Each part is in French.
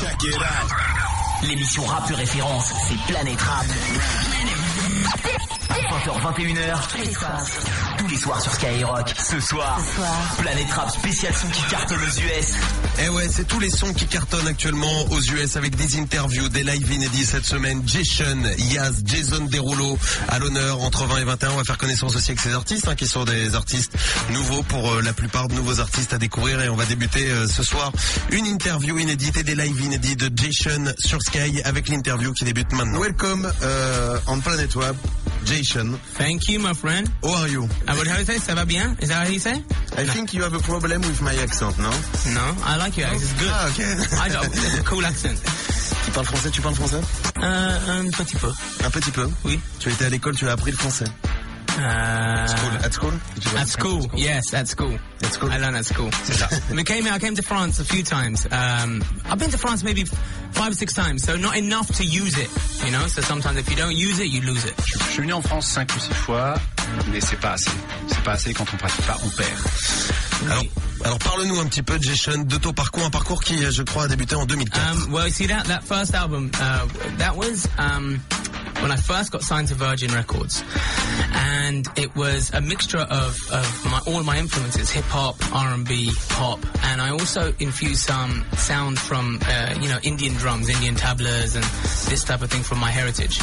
Check it out. L'émission rap de référence, c'est Planète Rap. 20h, 21h, tous les soirs. Tous les soirs sur Skyrock. Ce soir, Planète Rap spécial son qui cartonne aux US. Eh ouais, c'est tous les sons qui cartonnent actuellement aux US avec des interviews, des live inédits cette semaine. Jason, Yaz, Jason Derulo à l'honneur entre 20 et 21. On va faire connaissance aussi avec ces artistes hein, qui sont des artistes nouveaux pour euh, la plupart de nouveaux artistes à découvrir et on va débuter euh, ce soir une interview inédite et des live inédits de Jason sur Sky avec l'interview qui débute maintenant. Welcome on Planet Web, Jason. Thank you, my friend. How are you? I would how you say, ça va bien? Is that how you say? I think you have a problem with my accent, no? No, I like your accent. It's good. Ah, ok. I it's a cool accent. Tu parles français, tu parles français? Euh, un petit peu. Un petit peu? Oui. Tu étais à l'école, tu as appris le français. At school At school, yes, at school. At school? I learned at school. I came, I came to France a few times. Um, I've been to France maybe five or six times, so not enough to use it, you know? So sometimes if you don't use it, you lose it. Je suis venu en France cinq ou six fois, mais c'est pas assez. C'est pas assez quand on pratique pas, on perd. Alors, alors parle-nous un petit peu Jason de ton parcours, un parcours qui je crois a débuté en 2004. Um, well, you see that that first album, uh, that was um, when I first got signed to Virgin Records, and it was a mixture of, of my, all my influences: hip hop, R and B, pop, and I also infused some sound from uh, you know Indian drums, Indian tablas, and this type of thing from my heritage.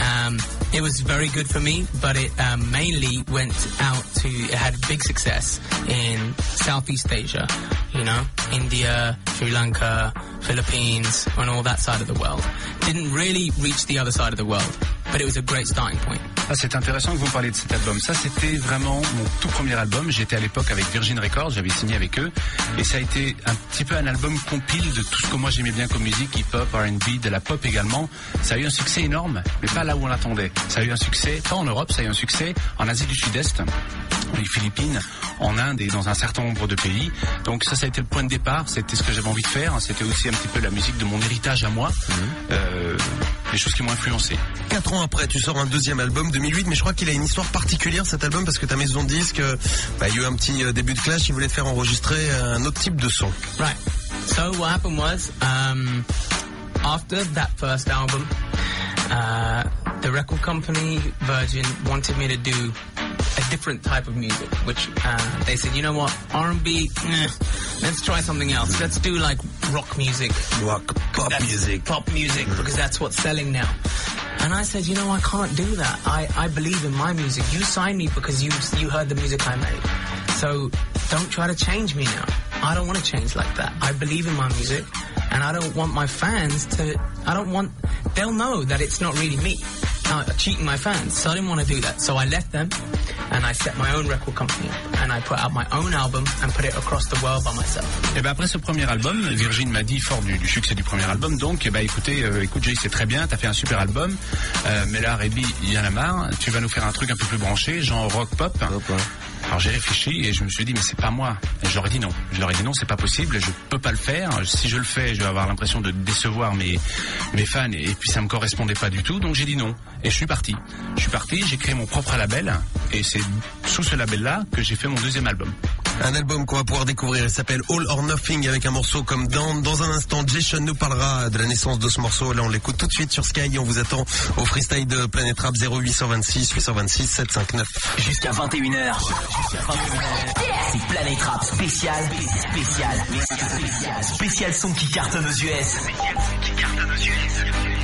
Um, it was very good for me, but it um, mainly went out to it had big success in Southeast Asia, you know, India, Sri Lanka, Philippines, and all that side of the world. Didn't really reach the other side of the world, but it was a great starting point. Ah, c'est intéressant que vous parliez de cet album. Ça, c'était vraiment mon tout premier album. J'étais à l'époque avec Virgin Records, j'avais signé avec eux. Et ça a été un petit peu un album compile de tout ce que moi j'aimais bien comme musique, hip-hop, R&B, de la pop également. Ça a eu un succès énorme, mais pas là où on l'attendait. Ça a eu un succès, pas en Europe, ça a eu un succès en Asie du Sud-Est, les Philippines, en Inde et dans un certain nombre de pays. Donc ça, ça a été le point de départ. C'était ce que j'avais envie de faire. C'était aussi un petit peu la musique de mon héritage à moi. Euh, les choses qui m'ont influencé. Quatre ans après, tu sors un deuxième album, 2008, mais je crois qu'il a une histoire particulière cet album parce que ta maison de disque, euh, bah, il y a eu un petit euh, début de clash, ils voulaient te faire enregistrer un autre type de son. Right. So what happened was, um, after that first album, uh, the record company Virgin wanted me to do a different type of music, which uh, they said, you know what, R&B, nah, let's try something else. Let's do like rock music, Rock, pop music. pop music, because that's what's selling now. And I said, you know, I can't do that. I, I believe in my music. You signed me because you you heard the music I made. So don't try to change me now. I don't want to change like that. I believe in my music, and I don't want my fans to. I don't want. They'll know that it's not really me. Uh, cheating my fans. So I didn't want to do that. So I left them, and I set my own record company and I put out my own album and put it across the world by myself. Et ben après ce premier album, Virgin m'a dit fort du, du succès du premier album, donc eh ben écoutez, euh, écoute Jay, c'est très bien, t'as fait un super album, euh, mais là Rébi, il y en a marre, tu vas nous faire un truc un peu plus branché, genre rock pop. Alors j'ai réfléchi et je me suis dit mais c'est pas moi. Et je leur ai dit non. Je leur ai dit non, c'est pas possible, je peux pas le faire. Si je le fais, je vais avoir l'impression de décevoir mes mes fans et, et puis ça me correspondait pas du tout, donc j'ai dit non. Et je suis parti. Je suis parti, j'ai créé mon propre label et c'est sous ce label-là que j'ai fait mon deuxième album. Un album qu'on va pouvoir découvrir, il s'appelle All or Nothing avec un morceau comme Down. Dans un instant, Jason nous parlera de la naissance de ce morceau. Là, on l'écoute tout de suite sur Sky et on vous attend au freestyle de Planet Rap 0826 826 759. Jusqu'à 21h. C'est Planète Rap spécial, spécial, spécial, spécial son qui cartonne aux US. Tonight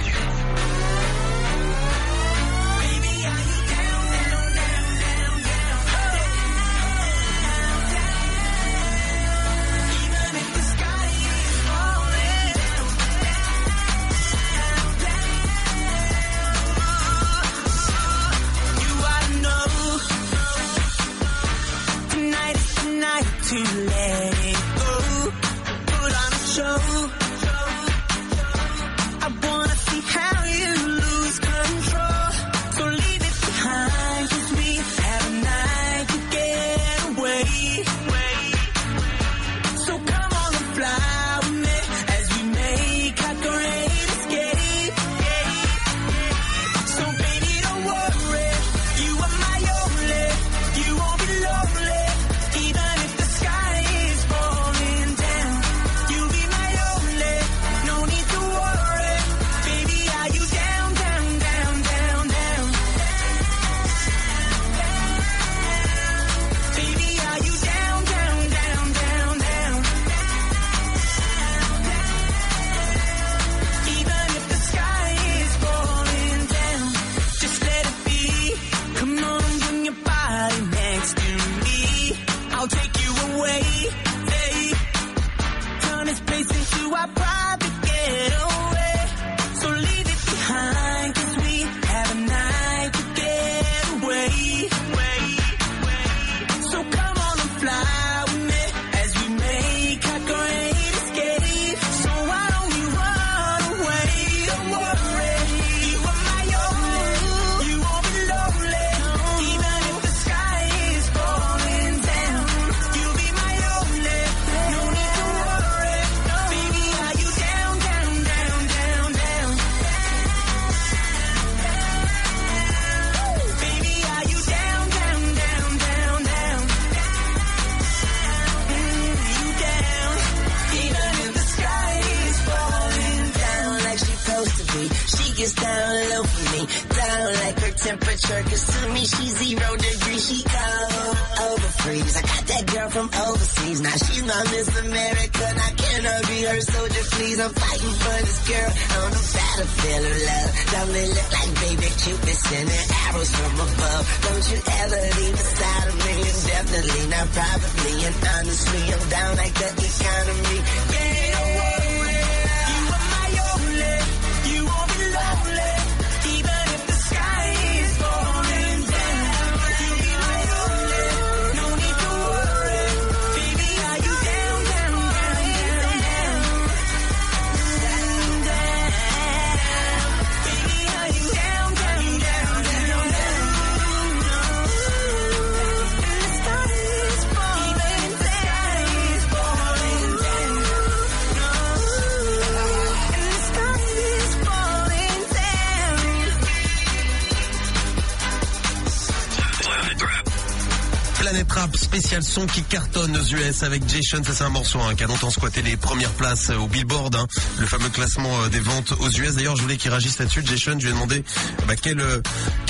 Son qui cartonne aux US avec Jason. C'est un morceau hein, qui a longtemps squatté les premières places euh, au Billboard, hein, le fameux classement euh, des ventes aux US. D'ailleurs, je voulais qu'il réagisse là-dessus. Jason, je lui ai demandé bah, quelle, euh,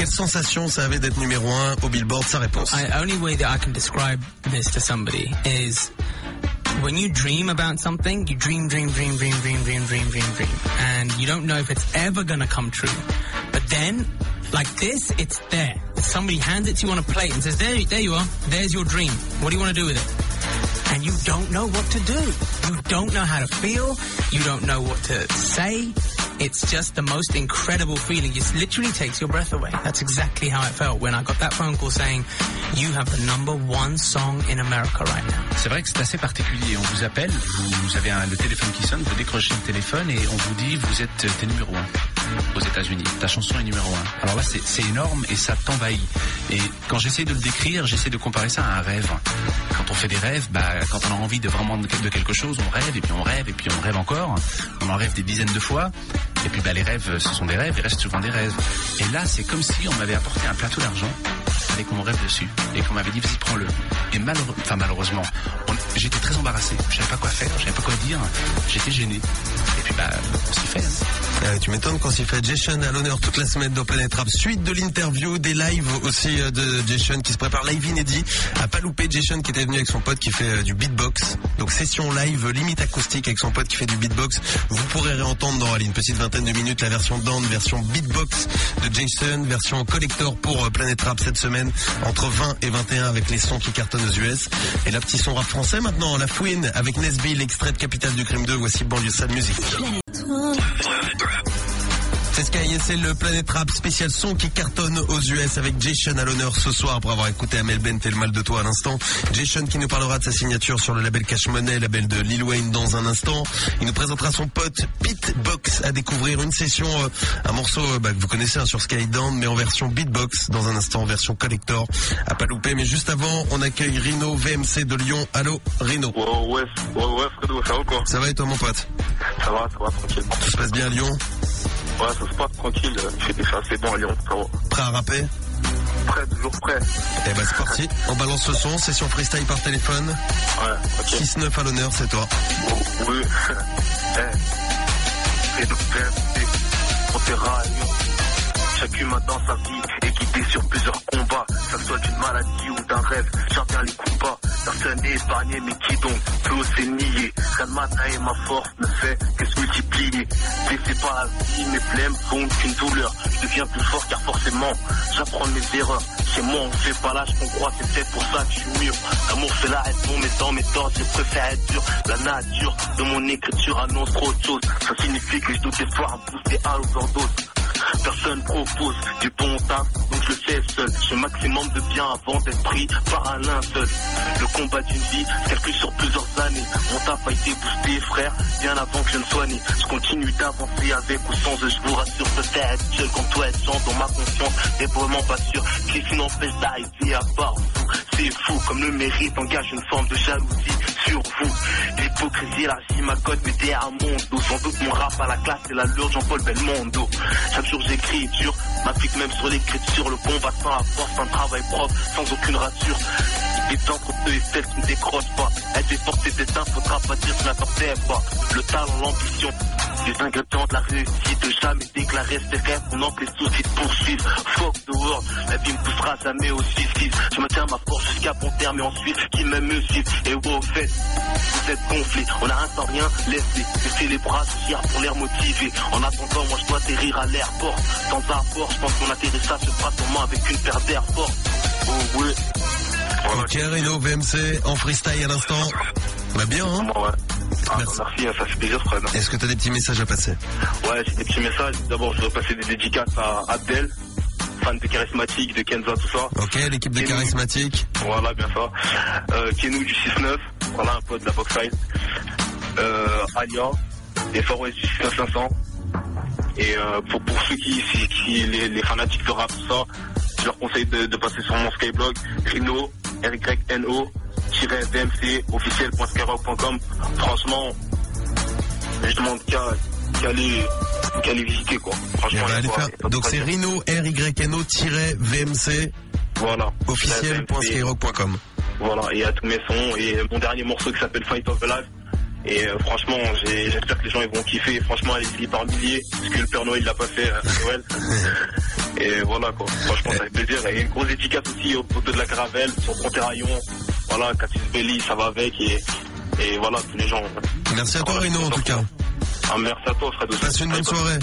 sensation ça avait d'être numéro un au Billboard. Sa réponse. Only way that I can describe this to somebody is when you dream about something, you dream, dream, dream, dream, dream, dream, dream, dream, dream, and you don't know if it's ever gonna come true. But then, like this, it's there. Somebody hands it to you on a plate and says, "There, there you are. There's your dream. What do you want to do with it?" And you don't know what to do. You don't know how to feel. You don't know what to say. It's just the most incredible feeling. It literally takes your breath away. That's exactly how it felt when I got that phone call saying, you have the number one song in America right now. C'est vrai que c'est assez particulier. On vous appelle, vous avez un- le téléphone qui sonne, vous décrochez le téléphone et on vous dit vous êtes euh, t'es numéro un aux États-Unis. Ta chanson est numéro un. Alors là, c'est énorme et ça t'envahit. Et quand j'essaie de le décrire, j'essaie de comparer ça à un rêve. Quand on fait des rêves, bah, quand on a envie de vraiment de quelque chose, on rêve et puis on rêve et puis on rêve encore. On en rêve des dizaines de fois. Et puis bah, les rêves, ce sont des rêves, ils restent souvent des rêves. Et là, c'est comme si on m'avait apporté un plateau d'argent avec mon rêve dessus et qu'on m'avait dit vas-y prends-le. Et malheureux, enfin malheureusement, j'étais très embarrassé. Je savais pas quoi faire, je savais pas quoi dire. J'étais gêné. Et puis bah on s'y fait. hein. Euh, tu m'étonnes quand s'il fait Jason à l'honneur toute la semaine dans Planète Rap. Suite de l'interview, des lives aussi euh, de Jason qui se prépare live inédit. À pas louper Jason qui était venu avec son pote qui fait euh, du beatbox. Donc session live, limite acoustique avec son pote qui fait du beatbox. Vous pourrez réentendre dans une petite vingtaine de minutes la version down, version beatbox de Jason, version collector pour Planète Rap cette semaine entre 20 et 21 avec les sons qui cartonnent aux US. Et la petite son rap français maintenant, la fouine avec Nesby, l'extrait de Capital du Crime 2. Voici Banlieue Sale Music. C'est Sky et c'est le Planète Rap spécial son qui cartonne aux US avec Jason à l'honneur ce soir pour avoir écouté Amel Bent et le mal de toi à l'instant. Jason qui nous parlera de sa signature sur le label Cash Money, label de Lil Wayne dans un instant. Il nous présentera son pote Pete Box à découvrir une session, euh, un morceau euh, bah, que vous connaissez hein, sur Skydown mais en version beatbox dans un instant, en version collector à pas louper. Mais juste avant, on accueille Rino VMC de Lyon. Allô Rino. Ouais, ouais, ouais, ouais, Fredo, ça va quoi? Ça va et toi mon pote? Ça va, ça va, tranquille. Tout se passe bien à Lyon? Ouais, ça se passe tranquille. Déjà assez bon à Lyon, ça va. Prêt à rapper Prêt, toujours prêt. Eh ben c'est parti, on balance le son, session freestyle par téléphone. Ouais, ok. 6-9 à l'honneur, c'est toi. Oui. Eh. On humain dans sa vie est guidé sur plusieurs combats. Ça soit d'une maladie ou d'un rêve, j'en viens les combats. Personne n'est épargné, mais qui donc? Peut oser nier Rien de ma taille et ma force ne fait que se multiplier. Laissez pas la vie, mes blèmes font qu'une douleur. Je deviens plus fort car forcément, j'apprends mes erreurs. Chez moi, on fait pas l'âge qu'on croit, c'est peut-être pour ça que je suis mûr. L'amour fait la raison, mais dans mes temps, je préfère être dur. La nature de mon écriture annonce trop de choses. Ça signifie que je dois des fois pousser à l'overdose. Personne propose du bon taf, donc je le fais seul. Je maximum de bien avant d'être pris par un linceul. Le combat d'une vie se sur plusieurs années. Mon taf a été boosté, frère, bien avant que je ne sois né. Je continue d'avancer avec ou sans eux, je vous rassure. Peut-être être seul quand toi être gens dans ma conscience. T'es vraiment pas sûr. Qu'est-ce qui n'empêche d'arriver à part C'est fou, comme le mérite engage une forme de jalousie sur vous. L'hypocrisie élargit ma cote, mais derrière mon dos. Sans doute mon rap à la classe et l'allure Jean-Paul Belmondo. Chaque jour j'écris dur, m'applique même sur l'écriture. Le combat sans la force, un travail propre, sans aucune rature. Il est entre eux et celles qui ne décrochent pas. Fait porter des seins, faudra pas dire que je portais pas. Le talent, l'ambition, Les ingrédients de la réussite, jamais déclarer ses rêves, on en les soucis de poursuivre. Fuck the world, la vie me poussera jamais au suicide. Je me tiens ma force jusqu'à bon terme et ensuite qui m'aime me suivre. Et wow, fait, vous êtes gonflés, on a un sans rien laissé. Baisser les bras, hier pour l'air motivé. En attendant, moi je dois atterrir à l'airport. Sans apport, je pense qu'on atterrissage se fera sûrement avec une paire d'air fort. Oh. Ok, Reno, VMC, en freestyle à l'instant. Bah bien, hein Bon, ouais. Ah, Merci. merci, hein, ça fait plaisir, Fred. Est-ce que t'as des petits messages à passer? Ouais, j'ai des petits messages. D'abord, je voudrais passer des dédicaces à Abdel, fan de charismatique, de Kenza, tout ça. Ok, l'équipe de charismatique. Voilà, bien ça. Euh, Kenou du 6-9, voilà un pote de la Boxside. Euh, Alia, et Far West du 6-500. Et euh, pour, pour ceux qui, qui, qui- les, les fanatiques de rap, tout ça, je leur conseille de, de passer sur mon Skyblog, Rino, R-Y-N-O, VMC, officiel.skyrock.com. Franchement, je demande qu'à aller, visiter, quoi. Franchement, il y a aller quoi- faire. il y Donc c'est problème. Rino, R-Y-N-O-VMC, Voilà. officiel.skyrock.com. Voilà, et à tous mes sons. Et mon dernier morceau qui s'appelle Fight of the Life. Et euh, franchement, j'espère que les gens ils vont kiffer. Franchement, allez-y par milliers, parce que le Père Noël l'a pas fait euh, à Noël. et voilà quoi. Franchement, ça fait plaisir. Et une grosse dédicace aussi au poteau de la Caravelle, son compte rayon. Voilà, Catus Belli, ça va avec. Et, et voilà, tous les gens. Merci à toi, Rino, en tout cas. Ah, merci à toi, Fred. aussi. Passe une bonne soirée.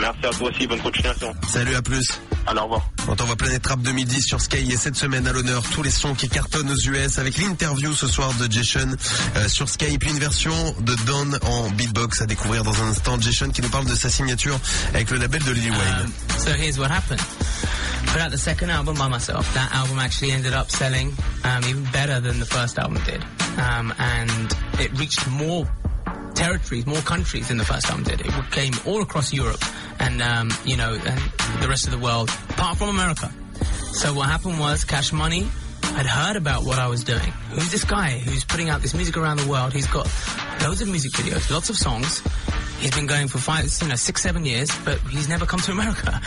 Merci à toi aussi, bonne continuation. Salut, à plus. Allez, au revoir. On t'envoie Planète Rap 2010 sur Sky et cette semaine à l'honneur tous les sons qui cartonnent aux US avec l'interview ce soir de Jason euh, sur Sky et puis une version de Don en beatbox à découvrir dans un instant. Jason qui nous parle de sa signature avec le label de Lil Wayne. Um, so here's what happened. Put out the second album by myself. That album actually ended up selling um, even better than the first album did, um, and it reached more territories, more countries than the first album did. It came all across Europe and um, you know and the rest of the world, apart from America. So what happened was Cash Money had heard about what I was doing. Who's this guy who's putting out this music around the world? He's got loads of music videos, lots of songs. He's been going for five, you know, six, seven years, but he's never come to America.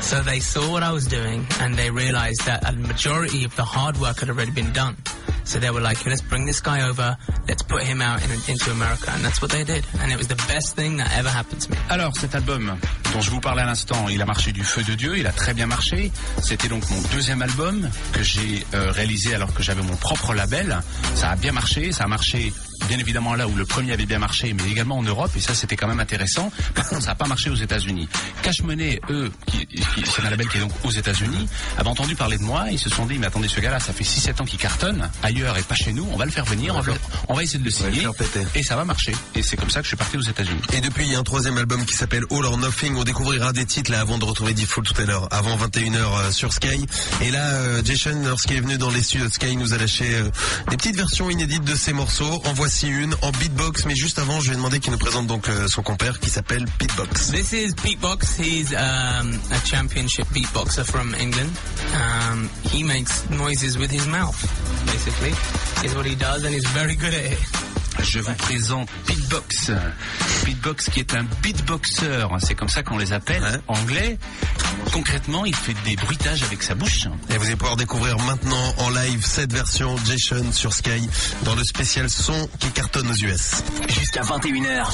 So they saw what I was doing and they realized that a majority of the hard work had already been done. So they were like, let's bring this guy over, let's put him out in, into America. And that's what they did. And it was the best thing that ever happened to me. Alors cet album dont je vous parlais à l'instant, il a marché du feu de Dieu, il a très bien marché. C'était donc mon deuxième album que j'ai euh, réalisé alors que j'avais mon propre label. Ça a bien marché, ça a marché bien évidemment là où le premier avait bien marché, mais également en Europe, et ça c'était quand même intéressant. Par contre, ça n'a pas marché aux États-Unis. Cash Money, eux, qui, qui- c'est un label qui est donc aux États-Unis, avaient entendu parler de moi, ils se sont dit, mais attendez, ce gars-là, ça fait 6-7 ans qu'il cartonne, ailleurs et pas chez nous, on va le faire venir, on va, on va essayer de le signer, et ça va marcher. Et c'est comme ça que je suis parti aux États-Unis. Et depuis, il y a un troisième album qui s'appelle All or Nothing. On découvrira des titres là avant de retrouver Diffoul tout à l'heure, avant 21h euh, sur Sky. Et là, euh, Jason, lorsqu'il est venu dans les studios de Sky, nous a lâché euh, des petites versions inédites de ses morceaux. En voici une en beatbox. Mais juste avant, je lui ai demandé qu'il nous présente donc euh, son compère qui s'appelle Beatbox. This is Beatbox. He's um, a championship beatboxer from England. Um, he makes noises with his mouth, basically, is what he does, and he's very good at it. Je vous présente Beatbox. Beatbox qui est un beatboxer, c'est comme ça qu'on les appelle Ouais. anglais. Concrètement, il fait des bruitages avec sa bouche. Et vous allez pouvoir découvrir maintenant en live cette version Jason sur Sky dans le spécial son qui cartonne aux US. Jusqu'à 21h.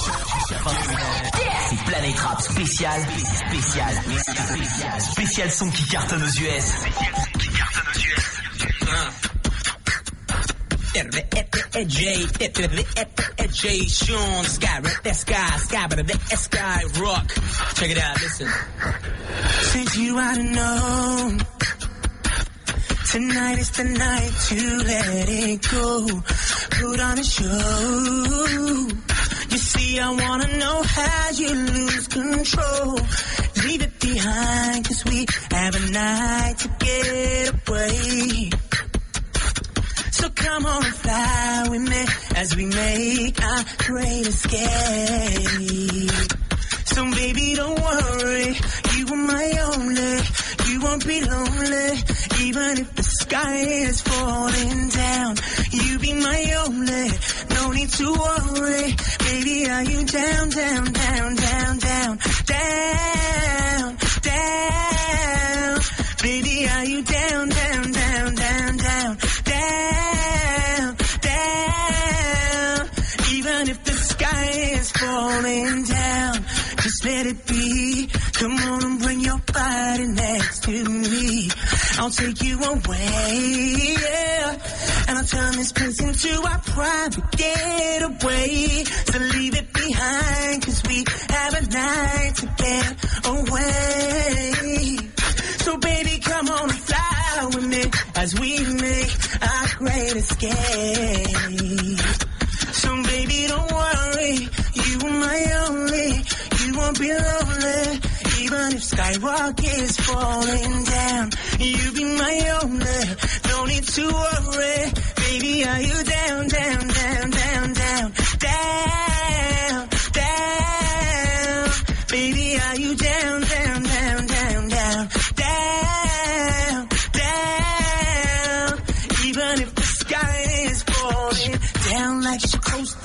C'est Planète Rap spécial. Spécial. Spécial. Spécial son qui cartonne aux US. J, J, Sean, Sky, that sky, sky, but that sky, rock. Check it out, listen. Since you ought to know, tonight is the night to let it go. Put on a show. You see, I wanna know how you lose control. Leave it behind, cause we have a night to get away. Come on and fly with me as we make our great escape. So baby, don't worry, you are my only. You won't be lonely, even if the sky is falling down. You be my only, no need to worry. Baby, are you down, down, down, down, down, down, down? Baby, are you down, down, down, down, down, falling down. Just let it be. Come on and bring your body next to me. I'll take you away, yeah. And I'll turn this place into our private getaway. So leave it behind, cause we have a night to get away. So baby, come on and fly with me as we make our great escape. So baby, don't worry, you are my only, you won't be lonely. Even if skyrock is falling down, you be my only, no need to worry. Baby, are you down, down, down, down, down, down, down? Baby, are you down, down,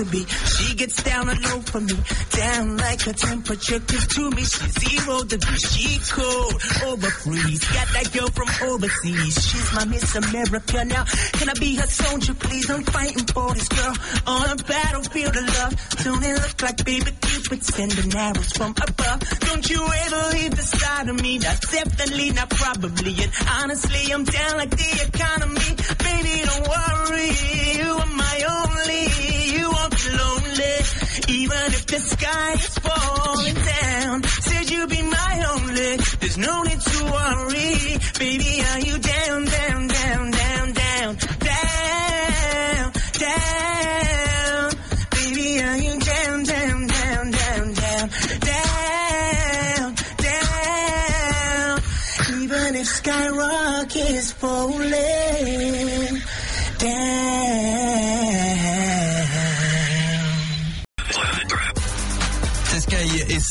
to be, she gets down low for me, down like her temperature gives to me. She's zero degrees, she cold, over freeze. Got that girl from overseas, she's my Miss America now. Can I be her soldier, please? I'm fighting for this girl on a battlefield of love. Don't it look like baby Cupid sending arrows from above? Don't you ever leave the side of me? Not definitely not probably. And honestly, I'm down like the economy. Baby, don't worry, you are my only. You won't be lonely, even if the sky is falling down. Said you'd be my only. There's no need to worry, baby. Are you down, down, down, down, down, down, down? Baby, are you down, down, down, down, down, down, down? Even if skyrock is falling down.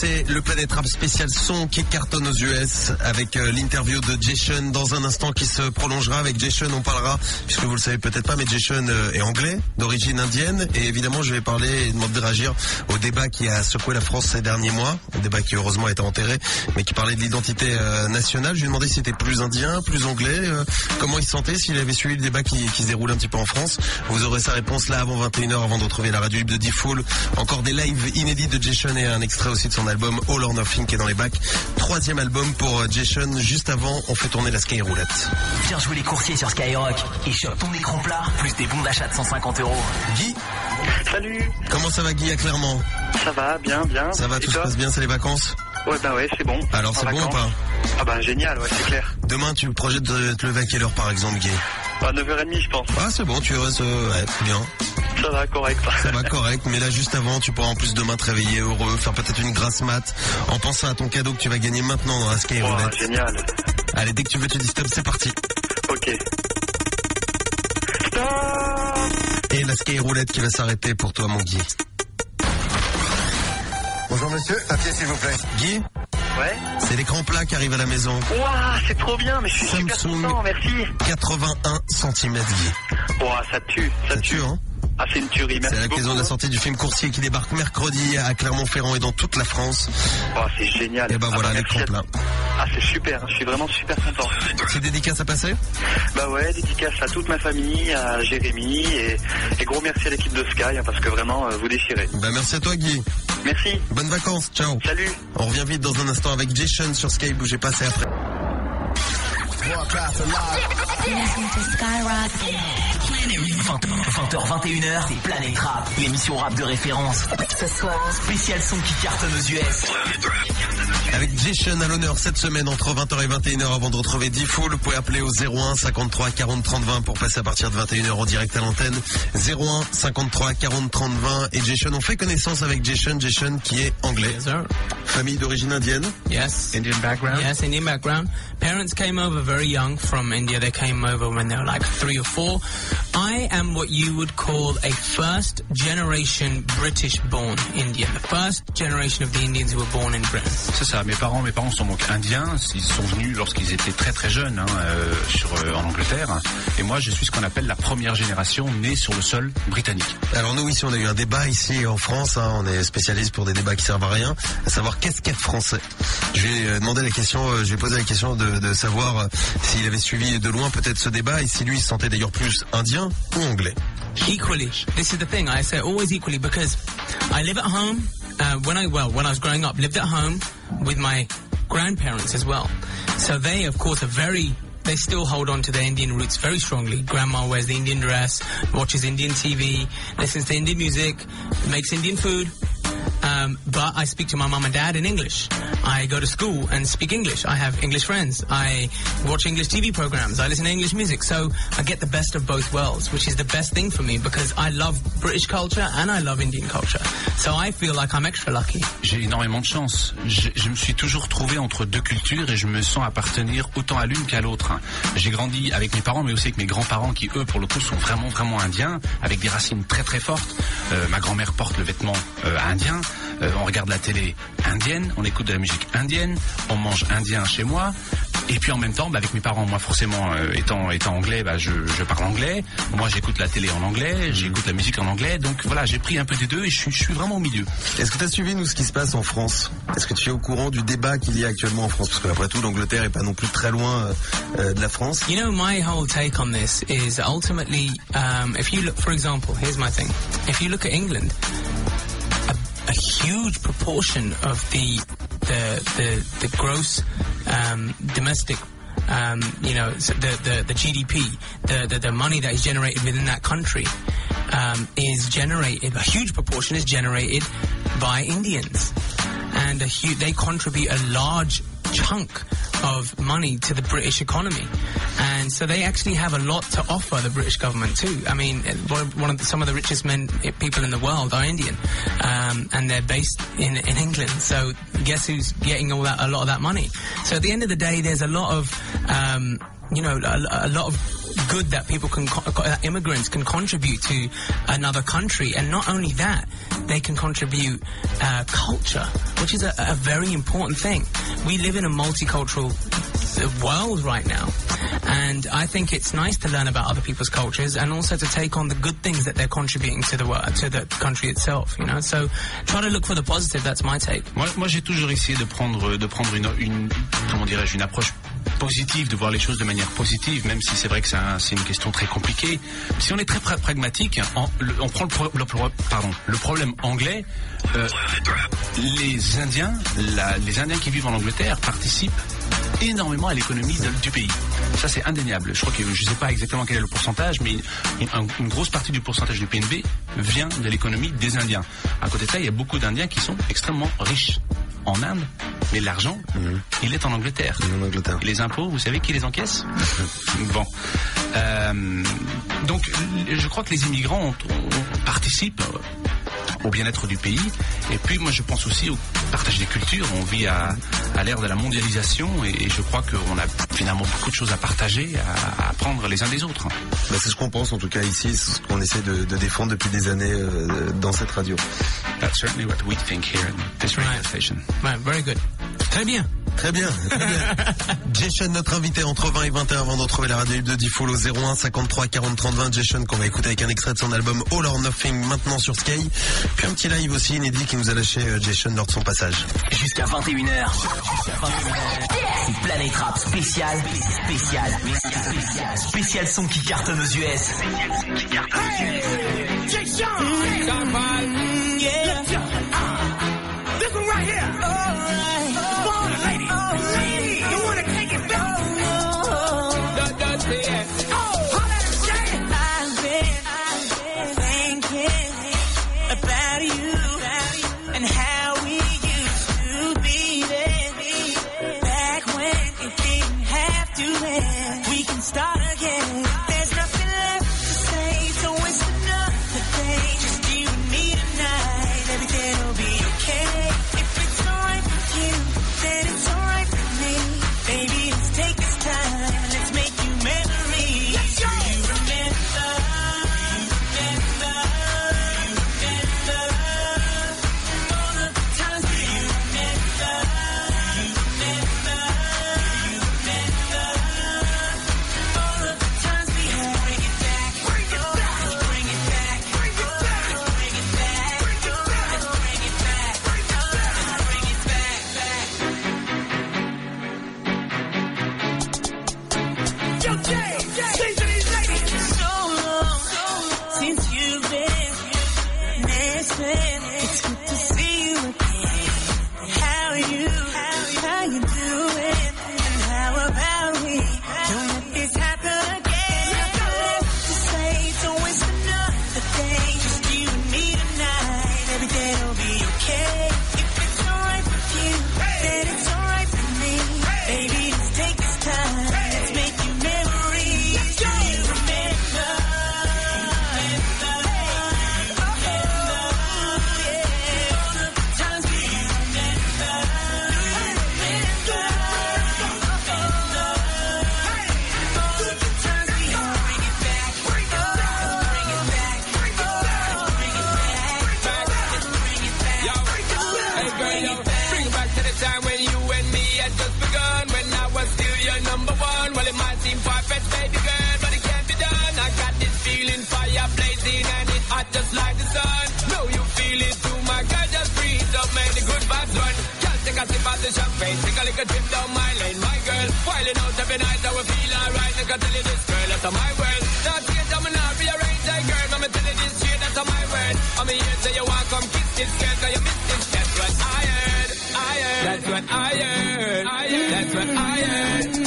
C'est le Planète Rap spécial son qui cartonne aux US avec euh, l'interview de Jason dans un instant qui se prolongera. Avec Jason, on parlera, puisque vous le savez peut-être pas, mais Jason euh, est anglais, d'origine indienne. Et évidemment, je vais parler et demander de réagir au débat qui a secoué la France ces derniers mois. Un débat qui heureusement été enterré, mais qui parlait de l'identité euh, nationale. Je lui ai demandé s'il était plus indien, plus anglais, comment il se sentait, s'il avait suivi le débat qui, se déroule un petit peu en France. Vous aurez sa réponse là avant 21h, avant de retrouver la radio libre de D-Fool. Encore des lives inédits de Jason et un extrait aussi de son album All or Nothing qui est dans les bacs. Troisième album pour euh, Jason. Juste avant, on fait tourner la Sky Roulette. Viens jouer les coursiers sur Skyrock et chope ton écran plat, plus des bons d'achat de 150 euros. Guy, Salut, comment ça va Guy à Clermont? Ça va, bien, bien. Ça va, Et tout se passe bien, c'est les vacances? Ouais, bah ouais, c'est bon. Alors c'est bon ou pas? Ah bah génial, ouais, c'est clair. Demain, tu projettes de te lever à quelle heure par exemple, Guy? À 9h30, je pense. Ah c'est bon, tu restes euh, ouais, bien. Ça va, correct. Ça va correct, mais là juste avant, tu pourras en plus demain te réveiller heureux, faire peut-être une grasse mat en pensant à ton cadeau que tu vas gagner maintenant dans la Sky Wow, Roulette. génial. Allez, dès que tu veux, tu dis stop, c'est parti. Ok. Stop Et la Sky Roulette qui va s'arrêter pour toi, mon Guy. Bonjour monsieur, papier s'il vous plaît. Guy, Ouais. c'est l'écran plat qui arrive à la maison. Waouh, c'est trop bien, mais je suis super Samsung. content, merci. 81 cm. Ouah, ça tue, ça, Ça tue, hein Ah, c'est une tuerie, C'est à l'occasion de la sortie du film Coursier qui débarque mercredi à Clermont-Ferrand et dans toute la France. Oh, c'est génial. Et ben Ah, voilà, bah, l'écran merci à- plat. Ah, c'est super, je suis vraiment super content. C'est dédicace à passer Bah ouais, dédicace à toute ma famille, à Jérémy, et, et gros merci à l'équipe de Sky, hein, parce que vraiment, euh, vous déchirez. Bah merci à toi Guy. Merci, Bonnes vacances, ciao. salut On revient vite dans un instant avec Jason sur Sky, bougez pas, c'est après. Listen to Skyrock. 20, h 21h, c'est Planète Rap, l'émission rap de référence. Ce soir, Spécial son qui cartonne aux US. Avec Jason à l'honneur cette semaine entre 20h et 21h avant de retrouver D-Fool. Vous pouvez appeler au 01 53 40 30 20 pour passer à partir de 21h en direct à l'antenne. 01 53 40 30 20 et Jason. On fait connaissance avec Jason, Jason qui est anglais, Yes, sir. famille d'origine indienne. Yes. Indian background. Yes, Indian background. Parents came over very young from India. They came over when they were like three or four. I am what you would call a first generation British born Indian. The first generation of the Indians who were born in Britain. C'est ça. Mes parents, mes parents sont donc indiens. Ils sont venus lorsqu'ils étaient très très jeunes hein, euh, sur euh, en Angleterre. Et moi, je suis ce qu'on appelle la première génération née sur le sol britannique. Alors nous ici on a eu un débat ici en France, hein, on est spécialiste pour des débats qui servent à rien, à savoir qu'est-ce qu'être français. Je vais euh, demander la question, euh, je vais poser la question de, de savoir s'il avait suivi de loin peut-être ce débat et si lui il se sentait d'ailleurs plus indien ou anglais. Equally, this is the thing. I say always equally because I live at home uh, when I well when I was growing up, lived at home with my grandparents as well. So they, of course, are very. They still hold on to their Indian roots very strongly. Grandma wears the Indian dress, watches Indian TV, listens to Indian music, makes Indian food. Um, but I speak to my mum and dad in English. I go to school and speak English. I have English friends. I watch English TV programs. I listen to English music. So I get the best of both worlds, which is the best thing for me because I love British culture and I love Indian culture. So I feel like I'm extra lucky. J'ai énormément de chance. Je, je me suis toujours trouvé entre deux cultures et je me sens appartenir autant à l'une qu'à l'autre. J'ai grandi avec mes parents, mais aussi avec mes grands-parents qui, eux, pour le coup, sont vraiment, vraiment indiens, avec des racines très, très fortes. Euh, ma grand-mère porte le vêtement euh, indien. Euh, on regarde la télé indienne, on écoute de la musique indienne, on mange indien chez moi. Et puis en même temps, bah, avec mes parents, moi forcément euh, étant étant anglais, bah, je, je parle anglais. Moi j'écoute la télé en anglais, j'écoute la musique en anglais. Donc voilà, j'ai pris un peu des deux et je suis, je suis vraiment au milieu. Est-ce que tu as suivi, nous, ce qui se passe en France? Est-ce que tu es au courant du débat qu'il y a actuellement en France? Parce qu'après tout, l'Angleterre est pas non plus très loin euh, de la France. You know, my whole take on this is ultimately, um, if you look, for example, here's my thing. If you look at England, a, huge proportion of the the the, the gross um, domestic. Um, you know, the, the, the GDP, the, the, the money that is generated within that country, um, is generated, a huge proportion is generated by Indians. And they contribute a large chunk of money to the British economy. And so they actually have a lot to offer the British government too. I mean, one of, the, some of the richest men, people in the world are Indian, um, and they're based in, in England. So guess who's getting all that, a lot of that money? So at the end of the day, there's a lot of, um, you know, a, a lot of good that people can, that immigrants can contribute to another country, and not only that, they can contribute uh, culture, which is a, a very important thing. We live in a multicultural uh, world right now, and I think it's nice to learn about other people's cultures and also to take on the good things that they're contributing to the world, to the country itself. You know, so try to look for the positive. That's my take. Moi, moi j'ai toujours essayé de prendre, de prendre une, une comment dirais-je, une approche positive, de voir les choses de manière positive, même si c'est vrai que c'est un- c'est une question très compliquée. Si on est très pra- pragmatique, on prend le, problème anglais, euh, les Indiens, les Indiens qui vivent en Angleterre participent énormément à l'économie du pays. Ça c'est indéniable. Je crois que je ne sais pas exactement quel est le pourcentage, mais une- une grosse partie du pourcentage du PNB vient de l'économie des Indiens. À côté de ça, il y a beaucoup d'Indiens qui sont extrêmement riches en Inde, mais l'argent, il est en Angleterre. En Angleterre. Et les impôts, vous savez qui les encaisse Bon. Euh, donc, je crois que les immigrants participent au bien-être du pays. Et puis, moi, je pense aussi au partage des cultures. On vit à, à l'ère de la mondialisation et, et je crois qu'on a finalement beaucoup de choses à partager, à, à apprendre les uns des autres. Bah, c'est ce qu'on pense en tout cas ici, c'est ce qu'on essaie de, de défendre depuis des années euh, dans cette radio. That's certainly what we think here in this radio Right. station. Right, very good. Très bien. Très bien, très bien. Jason, notre invité entre 20 et 21 avant de retrouver la radio libre de Diffoul au 01 53 40 30 20. Jason qu'on va écouter avec un extrait de son album All or Nothing maintenant sur Sky. Puis un petit live aussi inédit qui nous a lâché euh, Jason lors de son passage. Jusqu'à 21h. C'est Planète Rap spécial, spécial, spécial, spécial son qui cartonne aux US. Spécial son qui cartonne aux US. This one right here. Face. Take a little trip down my lane, my girl. Wilding out every night, I will feel alright. Like I tell you this, girl, that's my world. Not change, I'm not rearrange, I girl. I'ma tell you this shit, that's my word. I'm here, say you want come kiss this girl, cause you missed this. That's what I heard, I heard. That's what I heard, I heard. That's what I heard.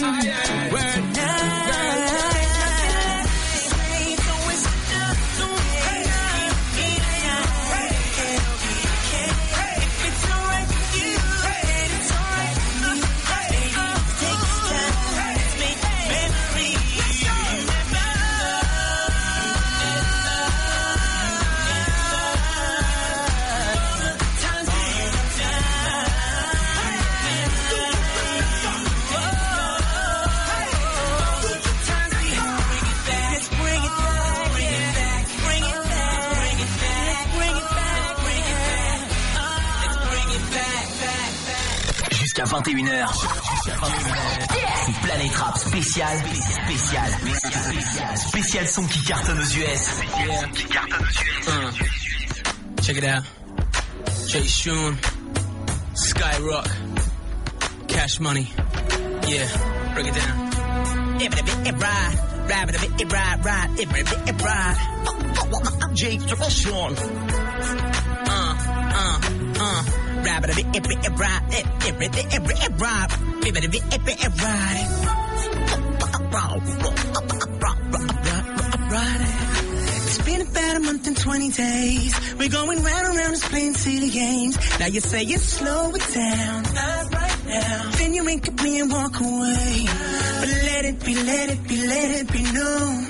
21h. C'est Planète Rap spécial, spécial, spécial, spécial son qui cartonne aux US. Qui cartonne aux US. Check it out. Jay Sean, Skyrock, Cash Money. Yeah, break it down. Every bit it ride, ride with a it ride, ride, every bit it ride. I'm Jay Sean. It's been about a month and 20 days. We're going round and round just playing silly games. Now you say you slow it down. Right now. Then you wink at me and walk away. But let it be, let it be, let it be known.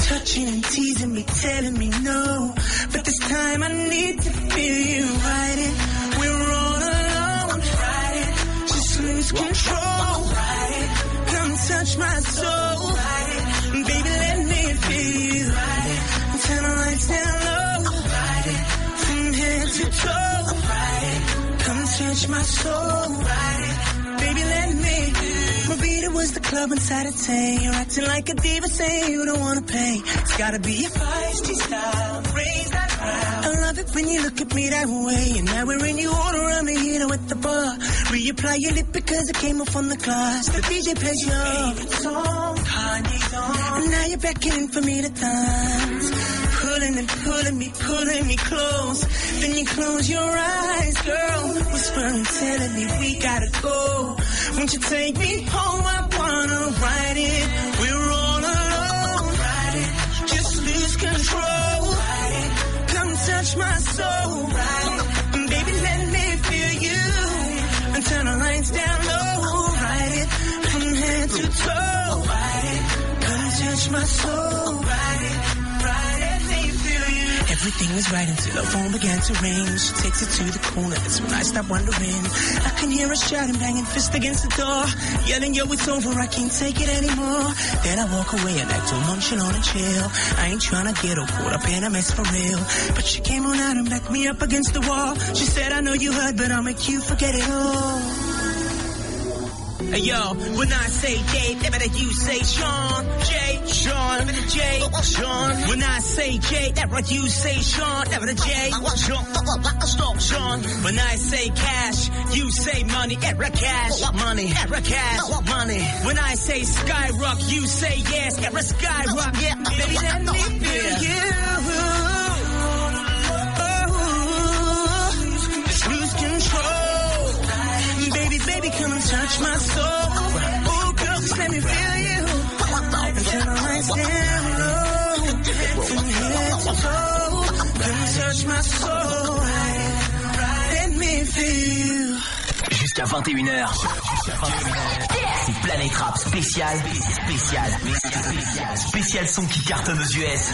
Touching and teasing me, telling me no. But this time I need to feel you right. We're all alone. Right. Just lose control. Right. Come touch my soul. Right. Baby, let me feel you. Right. Turn the lights down low. Right. From head to toe. Right. Come touch my soul. Right. Baby, let me. Mobita was the club on Saturday. You're acting like a diva, saying you don't wanna pay. It's gotta be a feisty style. Raise that crowd. I love it when you look at me that way. And now we're in, you order a mojito at the bar. Reapply your lip because it came off on the glass. The DJ plays your song, Kanye's on. And now you're beckoning for me to dance. Pulling and pulling me, pulling me close. Then you close your eyes, girl. Whispering, telling me we gotta go. Won't you take me home? I wanna ride it. We're all alone. Ride it. Just lose control. Ride it. Come touch my soul. Ride it. Baby, let me feel you. And turn the lights down low. Ride it. From head to toe. Ride it. Come touch my soul. Ride it. Everything was right until the phone began to ring. She takes it to the corner. That's when I stop wondering. I can hear her shouting, banging fist against the door. Yelling, yo, it's over. I can't take it anymore. Then I walk away and act all nonchalant and chill. I ain't trying to get her caught up in a mess for real. But she came on out and backed me up against the wall. She said, I know you heard, but I'll make you forget it all. Hey yo, when I say Dave, that better you say Sean. Jay, Sean, better Jay, Sean. When I say Jay, that what you say Sean. That better Jay, Sean. Sean. When I say cash, you say money. Era cash, money. Era cash, money. When I say skyrock, you say yes. Era skyrock, yeah. Baby, let me feel you. Come and. Jusqu'à 21h. C'est Planète Rap spécial, spécial, spécial, spécial son qui cartonne aux US.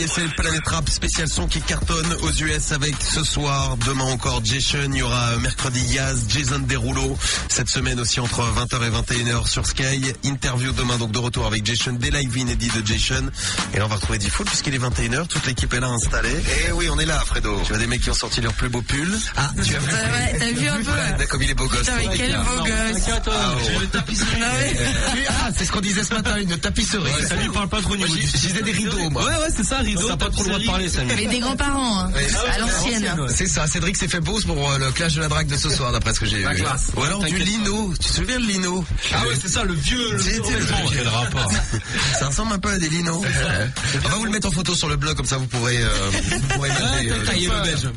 Et c'est Planète Rap spécial son qui cartonne aux US avec ce soir, demain encore Jason, il y aura mercredi Yaz, Jason Derulo, cette semaine aussi entre 20h et 21h sur Sky, interview demain donc de retour avec Jason, des live inédits de Jason, et là on va retrouver Diffoul puisqu'il est 21h, toute l'équipe est là installée, et oui on est là Fredo, tu vois des mecs qui ont sorti leur plus beau pull, ah. Tu as vu, Ouais, t'as vu un peu Fred, comme il est beau gosse, Putain, mais quel beau gosse. Ah, ouais. Ah, c'est ce qu'on disait ce matin, une tapisserie. ça lui parle pas trop du- Je disais des rideaux, moi. Ouais, ouais, c'est ça, rideau. T'as pas trop le droit de parler, Samy. Mais des grands-parents, hein, à l'ancienne. C'est ça, Cédric s'est fait pause pour le clash de la drague de ce soir, d'après ce que j'ai vu. Ou alors du lino. Tu te souviens de lino? Ah ouais, c'est ça, le vieux. Quel rapport Ça ressemble un peu à des linos. On va vous le mettre en photo sur le blog, comme ça vous pourrez, euh, noter, euh.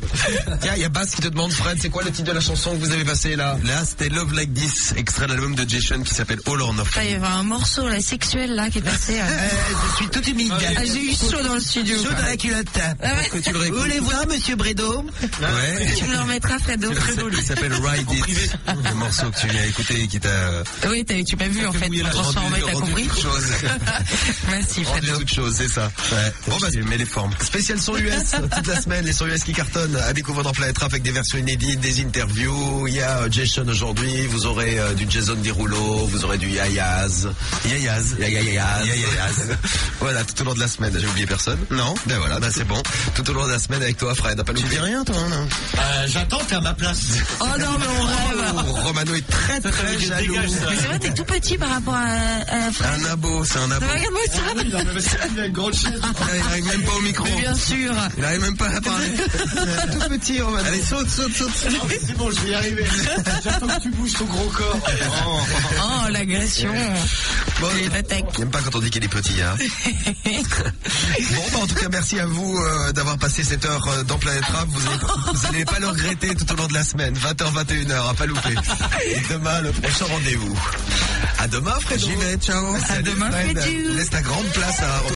Tiens, il y a Bass qui te demande, Fred, c'est quoi le titre de la chanson que vous avez passé là? Là, c'était Love Like This, extrait de l'album de Jason qui s'appelle All or Nothing. Il y avait un morceau là, sexuel là qui est passé. euh. Je suis tout humide. Ah, j'ai eu chaud dans le studio. Dans la culotte. Ah ouais. Que tu le Vous réécoutes. voulez voir, monsieur Bredo Ouais. Tu me le remettras, Fredo. Il s'appelle Ride It. Le morceau que tu viens écouter qui t'a Oui, tu m'as vu en fait. Transformé, t'as compris. Merci, Fredo. toute chose, c'est ça. Ouais. Bon, bah, mets les formes. Spécial son US, toute la semaine, les sons US qui cartonnent à découvrir dans Planète avec des versions inédites, des interviews. Il y a euh, Jason aujourd'hui, vous aurez euh, du Jason Derulo, vous aurez du Yayaz. Yayaz. Yayaz. Yayaz. Voilà, tout au long de la semaine, j'ai oublié personne. Non. Ben voilà, ben c'est bon. Tout au long de la semaine avec toi, Fred. Pas Tu dis rien, toi, non Euh, J'attends, t'es à ma place. Oh non, mais on rêve. Oh, Romano est très très jaloux. Mais c'est vrai, t'es tout petit par rapport à, à Fred. Un abo, c'est un abo. Regarde-moi ça. Non, mais c'est une grande chaise. Il arrive même pas au micro. Mais bien sûr. Il arrive même pas à parler. Tout petit, Romano. Allez, saute, saute, saute. Non, mais C'est bon, je vais y arriver. J'attends que tu bouges ton gros corps. Oh, l'agression. Bon, Les attaques. J'aime pas quand on dit qu'il est petit, hein. Bon, bah, en tout cas, merci à vous euh, d'avoir passé cette heure euh, dans Planète Rap. Vous allez, vous allez pas le regretter tout au long de la semaine. 20h, 21h, à pas louper. Et demain, le prochain rendez-vous. À demain, Fredo. J'y vais, ciao. À demain, Fred. Laisse ta grande place à